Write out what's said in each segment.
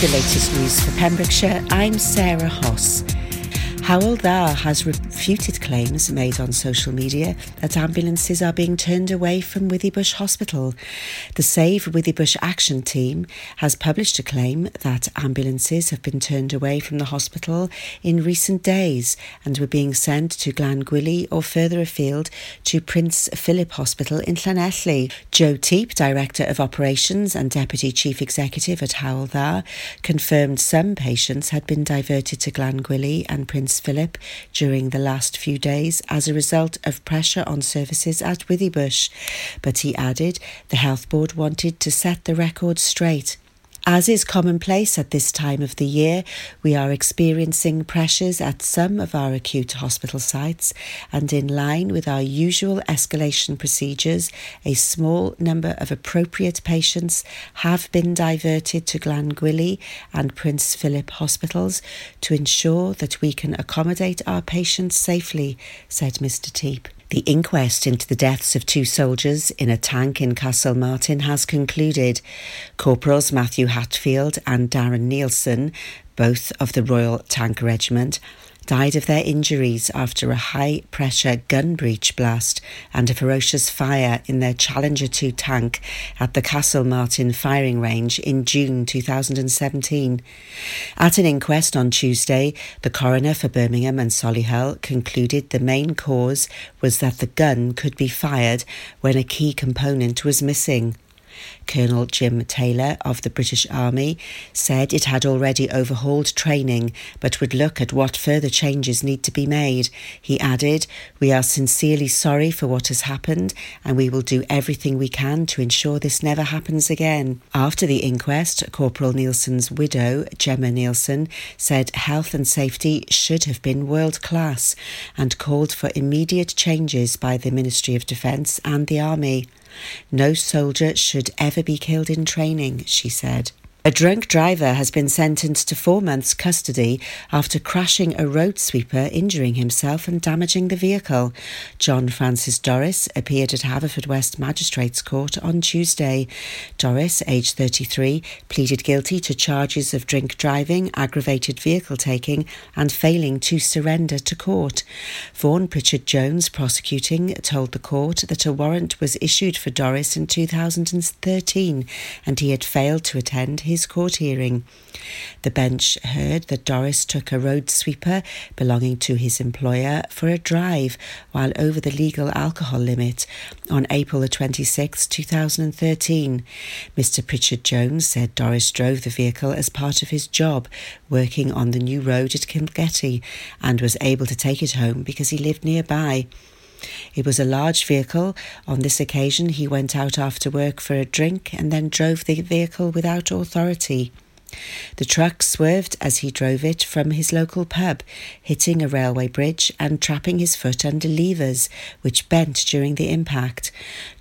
the latest news for Pembrokeshire, I'm Sarah Hoss. Hywel Dda has refuted claims made on social media that ambulances are being turned away from Withybush Hospital. The Save Withybush Action Team has published a claim that ambulances have been turned away from the hospital in recent days and were being sent to Glangwili or further afield to Prince Philip Hospital in Llanelli. Joe Teape, Director of Operations and Deputy Chief Executive at Hywel Dda, confirmed some patients had been diverted to Glangwili and Prince Philip during the last few days as a result of pressure on services at Withybush. But he added the Health Board wanted to set the record straight. As is commonplace at this time of the year, we are experiencing pressures at some of our acute hospital sites, and in line with our usual escalation procedures, a small number of appropriate patients have been diverted to Glangwili and Prince Philip hospitals to ensure that we can accommodate our patients safely, said Mr. Teape. The inquest into the deaths of two soldiers in a tank in Castlemartin has concluded. Corporals Matthew Hatfield and Darren Neilson, both of the Royal Tank Regiment, died of their injuries after a high pressure gun breech blast and a ferocious fire in their Challenger 2 tank at the Castlemartin firing range in June 2017. At an inquest on Tuesday, the coroner for Birmingham and Solihull concluded the main cause was that the gun could be fired when a key component was missing. Colonel Jim Taylor of the British Army said it had already overhauled training but would look at what further changes need to be made. He added, We are sincerely sorry for what has happened and we will do everything we can to ensure this never happens again. After the inquest, Corporal Neilson's widow, Gemma Nielsen, said health and safety should have been world class and called for immediate changes by the Ministry of Defence and the Army. No soldier should ever be killed in training, she said. A drunk driver has been sentenced to four months' custody after crashing a road sweeper, injuring himself and damaging the vehicle. John Francis Doris appeared at Haverfordwest Magistrates Court on Tuesday. Doris, aged 33, pleaded guilty to charges of drink driving, aggravated vehicle taking, and failing to surrender to court. Vaughan Pritchard Jones, prosecuting, told the court that a warrant was issued for Doris in 2013 and he had failed to attend his court hearing. The bench heard that Doris took a road sweeper belonging to his employer for a drive while over the legal alcohol limit on April the 26, 2013. Mr. Pritchard Jones said Doris drove the vehicle as part of his job working on the new road at Kilgetty and was able to take it home because he lived nearby. It was a large vehicle. On this occasion, he went out after work for a drink and then drove the vehicle without authority. The truck swerved as he drove it from his local pub, hitting a railway bridge and trapping his foot under levers, which bent during the impact.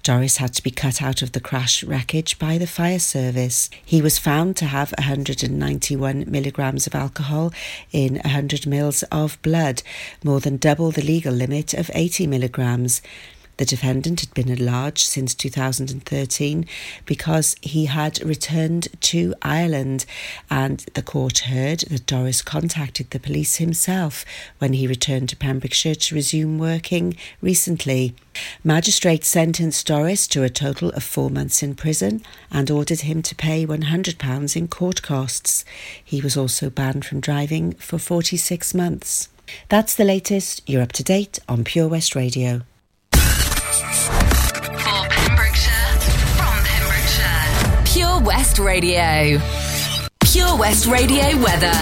Doris had to be cut out of the crash wreckage by the fire service. He was found to have 191 milligrams of alcohol in 100 mils of blood, more than double the legal limit of 80 milligrams. The defendant had been at large since 2013 because he had returned to Ireland, and the court heard that Doris contacted the police himself when he returned to Pembrokeshire to resume working recently. Magistrates sentenced Doris to a total of four months in prison and ordered him to pay £100 in court costs. He was also banned from driving for 46 months. That's the latest. You're up to date on Pure West Radio. West Radio. Pure West Radio weather.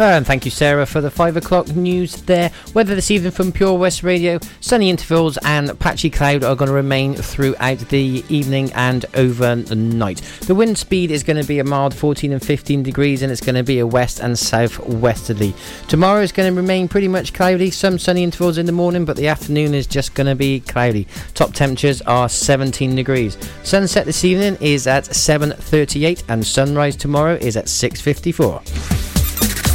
And thank you, Sarah, for the five o'clock news there. Weather this evening from Pure West Radio. Sunny intervals and patchy cloud are going to remain throughout the evening and overnight. The wind speed is going to be a mild 14 and 15 degrees, and it's going to be a west and southwesterly. Tomorrow is going to remain pretty much cloudy. Some sunny intervals in the morning, but the afternoon is just going to be cloudy. Top temperatures are 17 degrees. Sunset this evening is at 7:38, and sunrise tomorrow is at 6:54.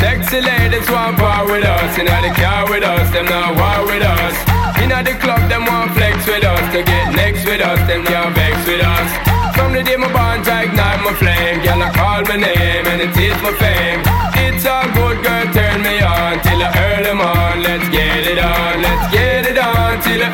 Sexy ladies want part with us. In the car with us, them not war with us. In the club, them want flex with us. To get next with us, them can't vex with us. From the day my bond, I ignite my flame. Girl, I call my name and it is my fame. It's a good girl, turn me on till I earn on. Let's get it on, let's get it on till I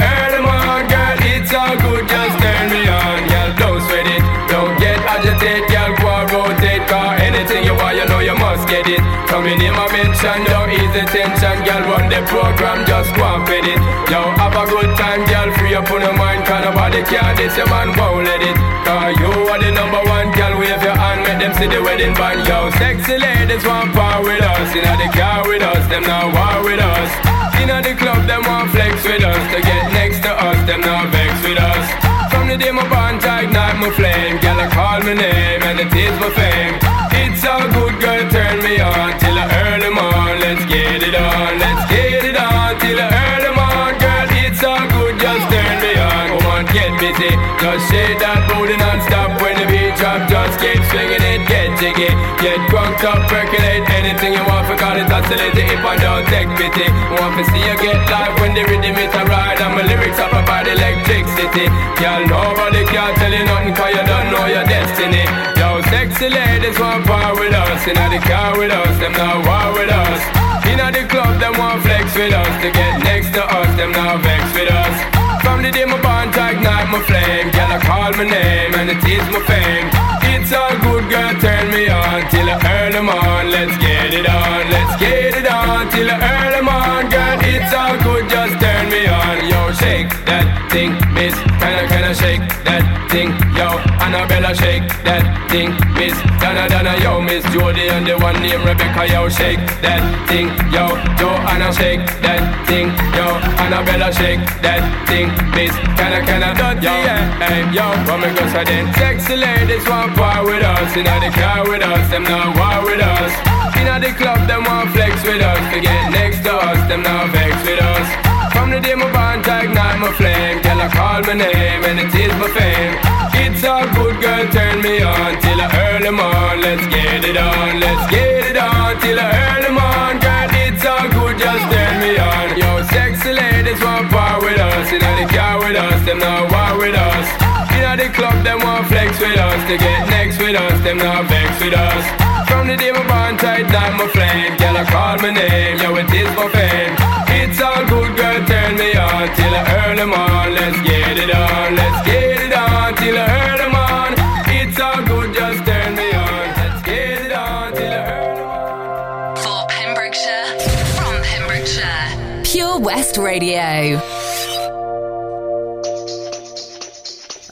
get it. Come in, my mention, don't ease the tension, girl. Run the program, just go and fit it. Yo, have a good time, girl. Free up on your mind, cause nobody can this, your man won't let it. Cause you are the number one, girl. Wave your hand, make them see the wedding band. Yo, sexy ladies want power with us. In the car with us, them now war with us. In the club, them want flex with us. To get next to us, them now vex with us. From the day my bond, I ignite my flame. Girl, I call my name, and it is my fame. It's a good girl, turn me on till I earn them on. Let's get it on, let's get it on till I earn them on. Girl, it's all good, just turn me on. Come on, get busy, just shake that booty non-stop when the beat drop. Just keep swinging it, get jiggy, get drunk up, percolate anything you want. For call it oscillate if I don't take pity. Want to see you get live when the rhythm is a ride and my lyrics up about electricity. Girl, nobody can tell you nothing 'cause you don't know your destiny. Sexy ladies want power with us, in the car with us, them not war with us. In the club, them want flex with us, to get next to us, them not vex with us. From the day my bond ignite my flame, girl I call my name and it is my fame. It's all good, girl, turn me on till I earn them on. Let's get it on, let's get it on till I earn them on, girl. It's all good, just that thing, miss. Can I, can I shake that thing? Yo, Annabella, shake that thing, miss. Donna, Donna, yo, miss Jody and the one named Rebecca, yo, shake that thing, yo. Joanna, shake that thing, yo. Annabella, shake that thing, miss. Can I, can I, dirty, yo, yeah. hey, yo, come and go so then. Sexy ladies want part with us, in the car with us, them not war with us. In the club, them want flex with us, to get next to us, them not vex with us. The day my bond, ignite my flame. Girl, I call my name and it is my fame. It's all good, girl, turn me on till I earn them on. Let's get it on, let's get it on till I earn them on. Girl, it's good, just turn me on. Yo, sexy ladies want part with us. In the car with us, them not war with us. The club, them flex with us. To get next with us, them not vex with us. From the day my bond tight down my flame Girl, I call my name, yo, it is for fame. It's all good, girl, turn me on Till I earn them on Let's get it on, let's get it on Till I earn them on It's all good, just turn me on. Let's get it on till I earn them on For Pembrokeshire, from Pembrokeshire, Pure West Radio.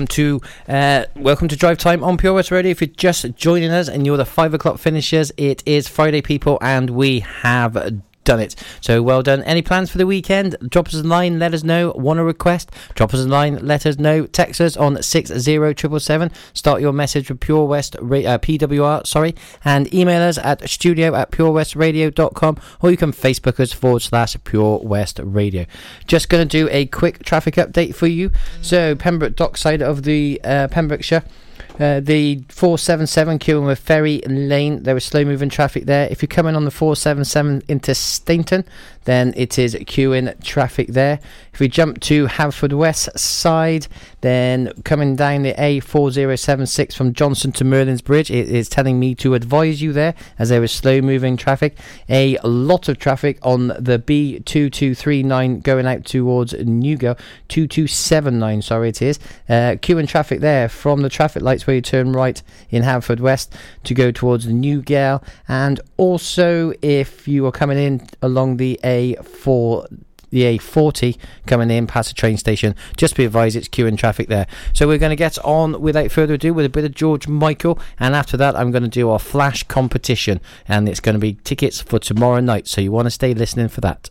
welcome to uh, welcome to Drive Time on Pure West Radio. If you're just joining us and you're the five o'clock finishers, it is Friday, people, and we have done it. So well done. Any plans for the weekend? Drop us a line. Let us know. Want a request? Drop us a line. Let us know. Text us on six zero triple seven. Start your message with Pure West uh, PWR. Sorry, and email us at studio at purewestradio.com or you can Facebook us forward slash Pure West Radio. Just going to do a quick traffic update for you. So Pembroke Dockside of the uh, Pembrokeshire. Uh, the 477 queuing with Ferry Lane, there was slow moving traffic there. If you're coming on the 477 into Stainton, then it is queuing traffic there. If we jump to Haverfordwest side, then coming down the A4076 from Johnston to Merlin's Bridge, it is telling me to advise you there as there is slow moving traffic. A lot of traffic on the B2239 going out towards Newgale, 2279, sorry, it is. Uh, queuing traffic there from the traffic lights where you turn right in Haverfordwest to go towards the Newgale, and also if you are coming in along the A4 the A40 coming in past the train station. Just be advised, it's queuing traffic there. So we're going to get on without further ado with a bit of George Michael, and after that, I'm going to do our flash competition, and it's going to be tickets for tomorrow night. So you want to stay listening for that.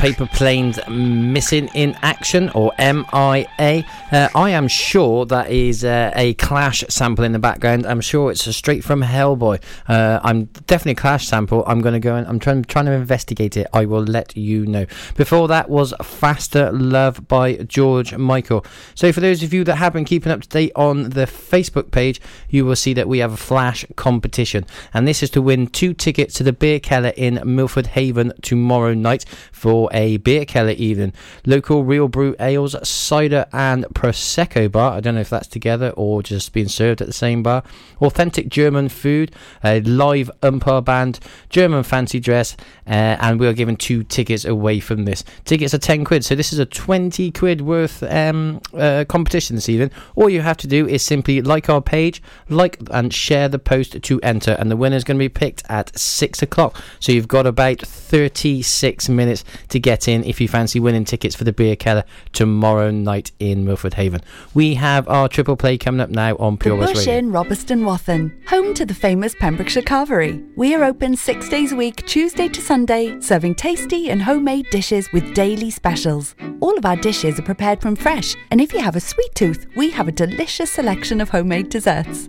Paper Planes Missing in Action, or MIA. Uh, I am sure that is uh, a Clash sample in the background. I'm sure it's a straight from Hellboy. Uh, I'm definitely a Clash sample. I'm going to go and I'm trying, trying to investigate it. I will let you know. Before that was Fastlove by George Michael. So, for those of you that have been keeping up to date on the Facebook page, you will see that we have a Flash competition. And this is to win two tickets to the Beer Keller in Milford Haven tomorrow night for a beer keller evening. Local real brew ales, cider, and prosecco bar. I don't know if that's together or just being served at the same bar. Authentic German food, a live oompah band, German fancy dress, uh, and we are giving two tickets away from this. Tickets are 10 quid, so this is a 20 quid worth um, uh, competition this evening. All you have to do is simply like our page, like and share the post to enter, and the winner is going to be picked at 6 o'clock. So you've got about 36 minutes to get in if you fancy winning tickets for the Beer Keller tomorrow night in Milford Milford Haven. We have our triple play coming up now on Pure the West Bush Radio. Inn, Robeston Wathen, home to the famous Pembrokeshire Carvery. We are open six days a week, Tuesday to Sunday, serving tasty and homemade dishes with daily specials. All of our dishes are prepared from fresh, and if you have a sweet tooth, we have a delicious selection of homemade desserts.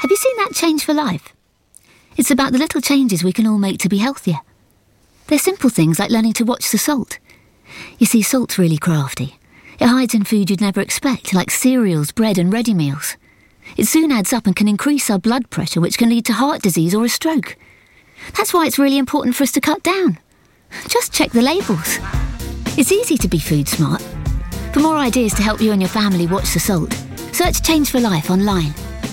Have you seen that change for life? It's about the little changes we can all make to be healthier. They're simple things like learning to watch the salt. You see, salt's really crafty. It hides in food you'd never expect, like cereals, bread, and ready meals. It soon adds up and can increase our blood pressure, which can lead to heart disease or a stroke. That's why it's really important for us to cut down. Just check the labels. It's easy to be food smart. For more ideas to help you and your family watch the salt, search Change for Life online.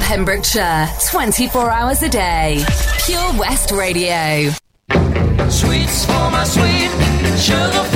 Pembrokeshire, 24 hours a day. Pure West Radio. Sweets for my sweet, sugar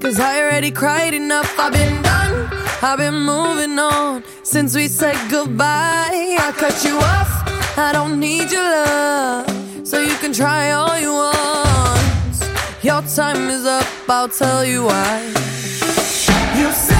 Cause I already cried enough, I've been done. I've been moving on since we said goodbye. I cut you off, I don't need your love. So you can try all you want. Your time is up, I'll tell you why. You say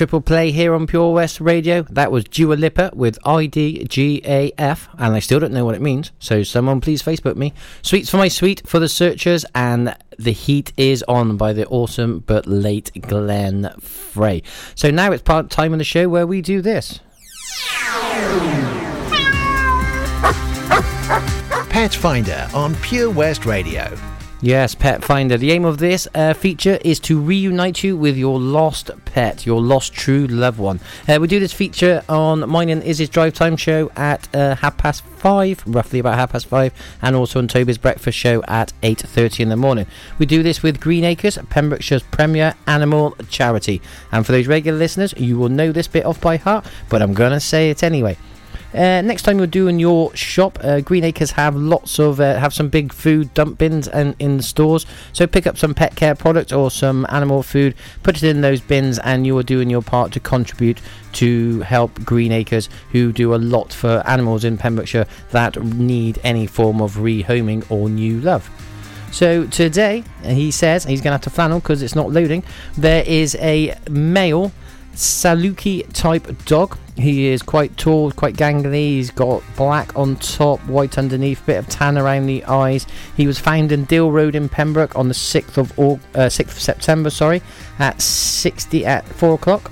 triple play here on Pure West Radio. That was Dua Lipa with IDGAF, and I still don't know what it means. So someone please Facebook me. Sweets for my sweet for the searchers, and the heat is on by the awesome but late Glenn Frey. So now it's part time in the show where we do this. Pet Finder on Pure West Radio. Yes, Pet Finder. The aim of this uh, feature is to reunite you with your lost pet, your lost true loved one. Uh, we do this feature on mine and Izzy's Drive Time show at uh, half past five, roughly about half past five, and also on Toby's Breakfast show at 8.30 in the morning. We do this with Green Acres, Pembrokeshire's premier animal charity. And for those regular listeners, you will know this bit off by heart, but I'm going to say it anyway. Uh, next time you're doing your shop, uh, Green Acres have lots of uh, have some big food dump bins and in the stores. So pick up some pet care product or some animal food, put it in those bins, and you are doing your part to contribute to help Green Acres, who do a lot for animals in Pembrokeshire that need any form of rehoming or new love. So today, he says he's going to have to flannel because it's not loading. There is a male Saluki type dog. He is quite tall, quite gangly. He's got black on top, white underneath, bit of tan around the eyes. He was found in Deal Road in Pembroke on the 6th of Aug- uh, 6th of September, sorry, at 60 at 4 o'clock.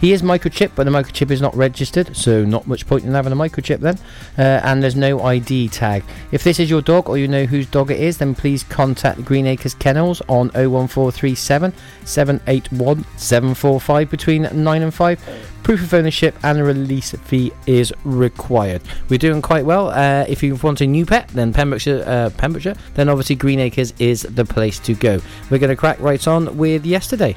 He is microchip, but the microchip is not registered, so not much point in having a microchip then. Uh, and there's no ID tag. If this is your dog or you know whose dog it is, then please contact Green Acres Kennels on 01437 781 745 between 9 and 5. Proof of ownership and a release fee is required. We're doing quite well. Uh, if you want a new pet, then Pembrokeshire, uh, Pembrokeshire, then obviously Green Acres is the place to go. We're going to crack right on with yesterday.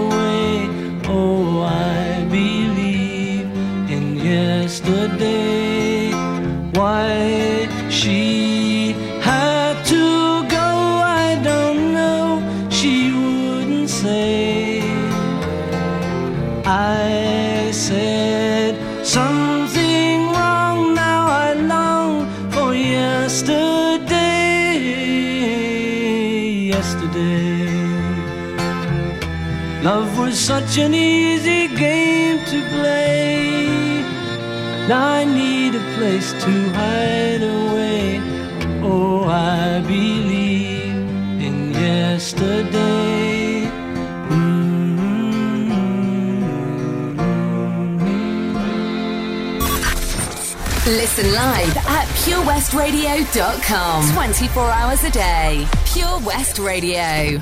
was such an easy game to play. Now I need a place to hide away. Oh, I believe in yesterday. Mm-hmm. Listen live at purewestradio.com. 24 hours a day. Pure West Radio.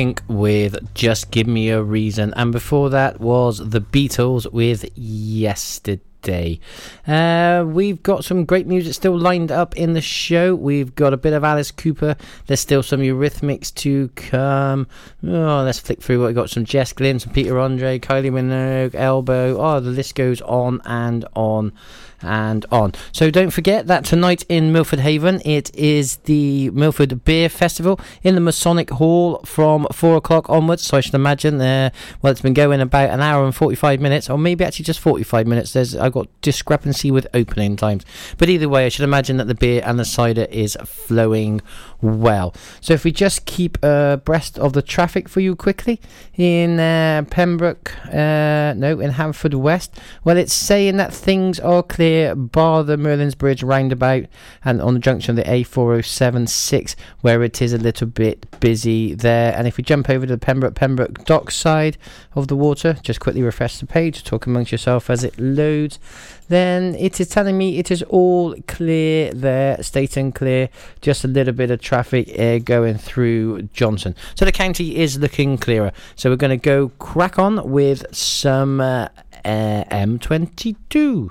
Pink with Just Give Me a Reason. And before that was The Beatles with Yesterday. Uh, we've got some great music still lined up in the show. We've got a bit of Alice Cooper. There's still some Eurythmics to come. Oh, let's flick through what we got. Some Jess Glynne, some Peter Andre, Kylie Minogue, Elbow. Oh, the list goes on and on and on. So don't forget that tonight in Milford Haven it is the Milford Beer Festival in the Masonic Hall from four o'clock onwards. So I should imagine there. Well, it's been going about an hour and forty-five minutes, or maybe actually just forty-five minutes. There's I've got discrepancy with opening times, but either way, I should imagine that the beer and the cider is flowing well. So if we just keep abreast of the traffic for you quickly in uh, Pembroke, uh, no, in Haverfordwest. Well, it's saying that things are clear here, bar the Merlin's Bridge roundabout and on the junction of the A4076, where it is a little bit busy there. And if we jump over to the Pembroke Pembroke dock side of the water, just quickly refresh the page, talk amongst yourself as it loads then it is telling me it is all clear there, stating clear. Just a little bit of traffic uh, going through Johnston. So the county is looking clearer. So we're going to go crack on with some. Uh Eh, M22.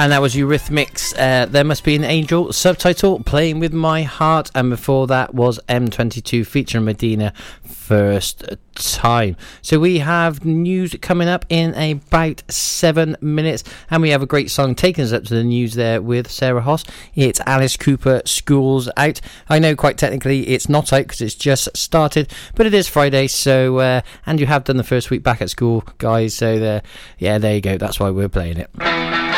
And that was Eurythmics, uh, There Must Be an Angel, subtitle, Playing With My Heart. And before that was M22 featuring Medina, First Time. So we have news coming up in about seven minutes. And we have a great song taking us up to the news there with Sarah Hoss. It's Alice Cooper, School's Out. I know quite technically it's not out because it's just started, but it is Friday. So, uh, and you have done the first week back at school, guys. So, there, yeah, there you go. That's why we're playing it.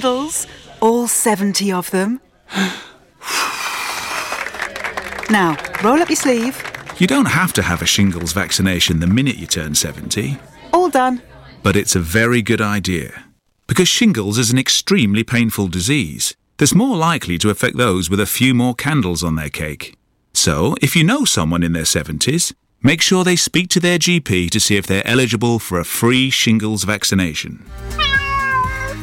Candles, all 70 of them. now, roll up your sleeve. You don't have to have a shingles vaccination the minute you turn 70, All done. but it's a very good idea. Because shingles is an extremely painful disease that's more likely to affect those with a few more candles on their cake. So, if you know someone in their 70s, make sure they speak to their GP to see if they're eligible for a free shingles vaccination.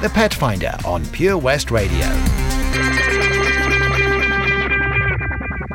The Pet Finder on Pure West Radio.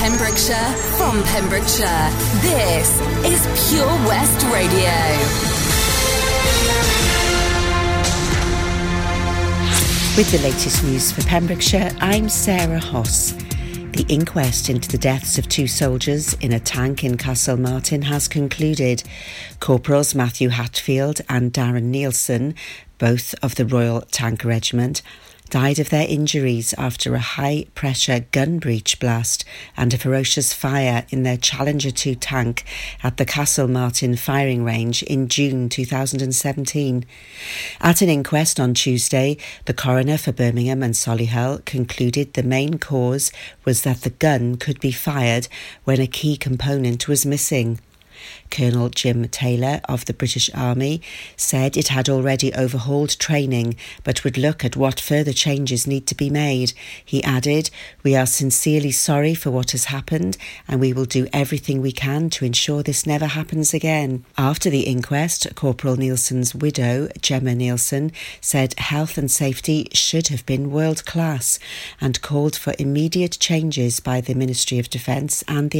Pembrokeshire from Pembrokeshire. This is Pure West Radio. With the latest news for Pembrokeshire, I'm Sarah Hoss. The inquest into the deaths of two soldiers in a tank in Castlemartin has concluded. Corporals Matthew Hatfield and Darren Neilson, both of the Royal Tank Regiment, died of their injuries after a high pressure gun breech blast and a ferocious fire in their Challenger 2 tank at the Castlemartin firing range in June 2017. At an inquest on Tuesday, the coroner for Birmingham and Solihull concluded the main cause was that the gun could be fired when a key component was missing. Colonel Jim Taylor of the British Army said it had already overhauled training but would look at what further changes need to be made. He added, We are sincerely sorry for what has happened and we will do everything we can to ensure this never happens again. After the inquest, Corporal Neilson's widow, Gemma Neilson, said health and safety should have been world class and called for immediate changes by the Ministry of Defence and the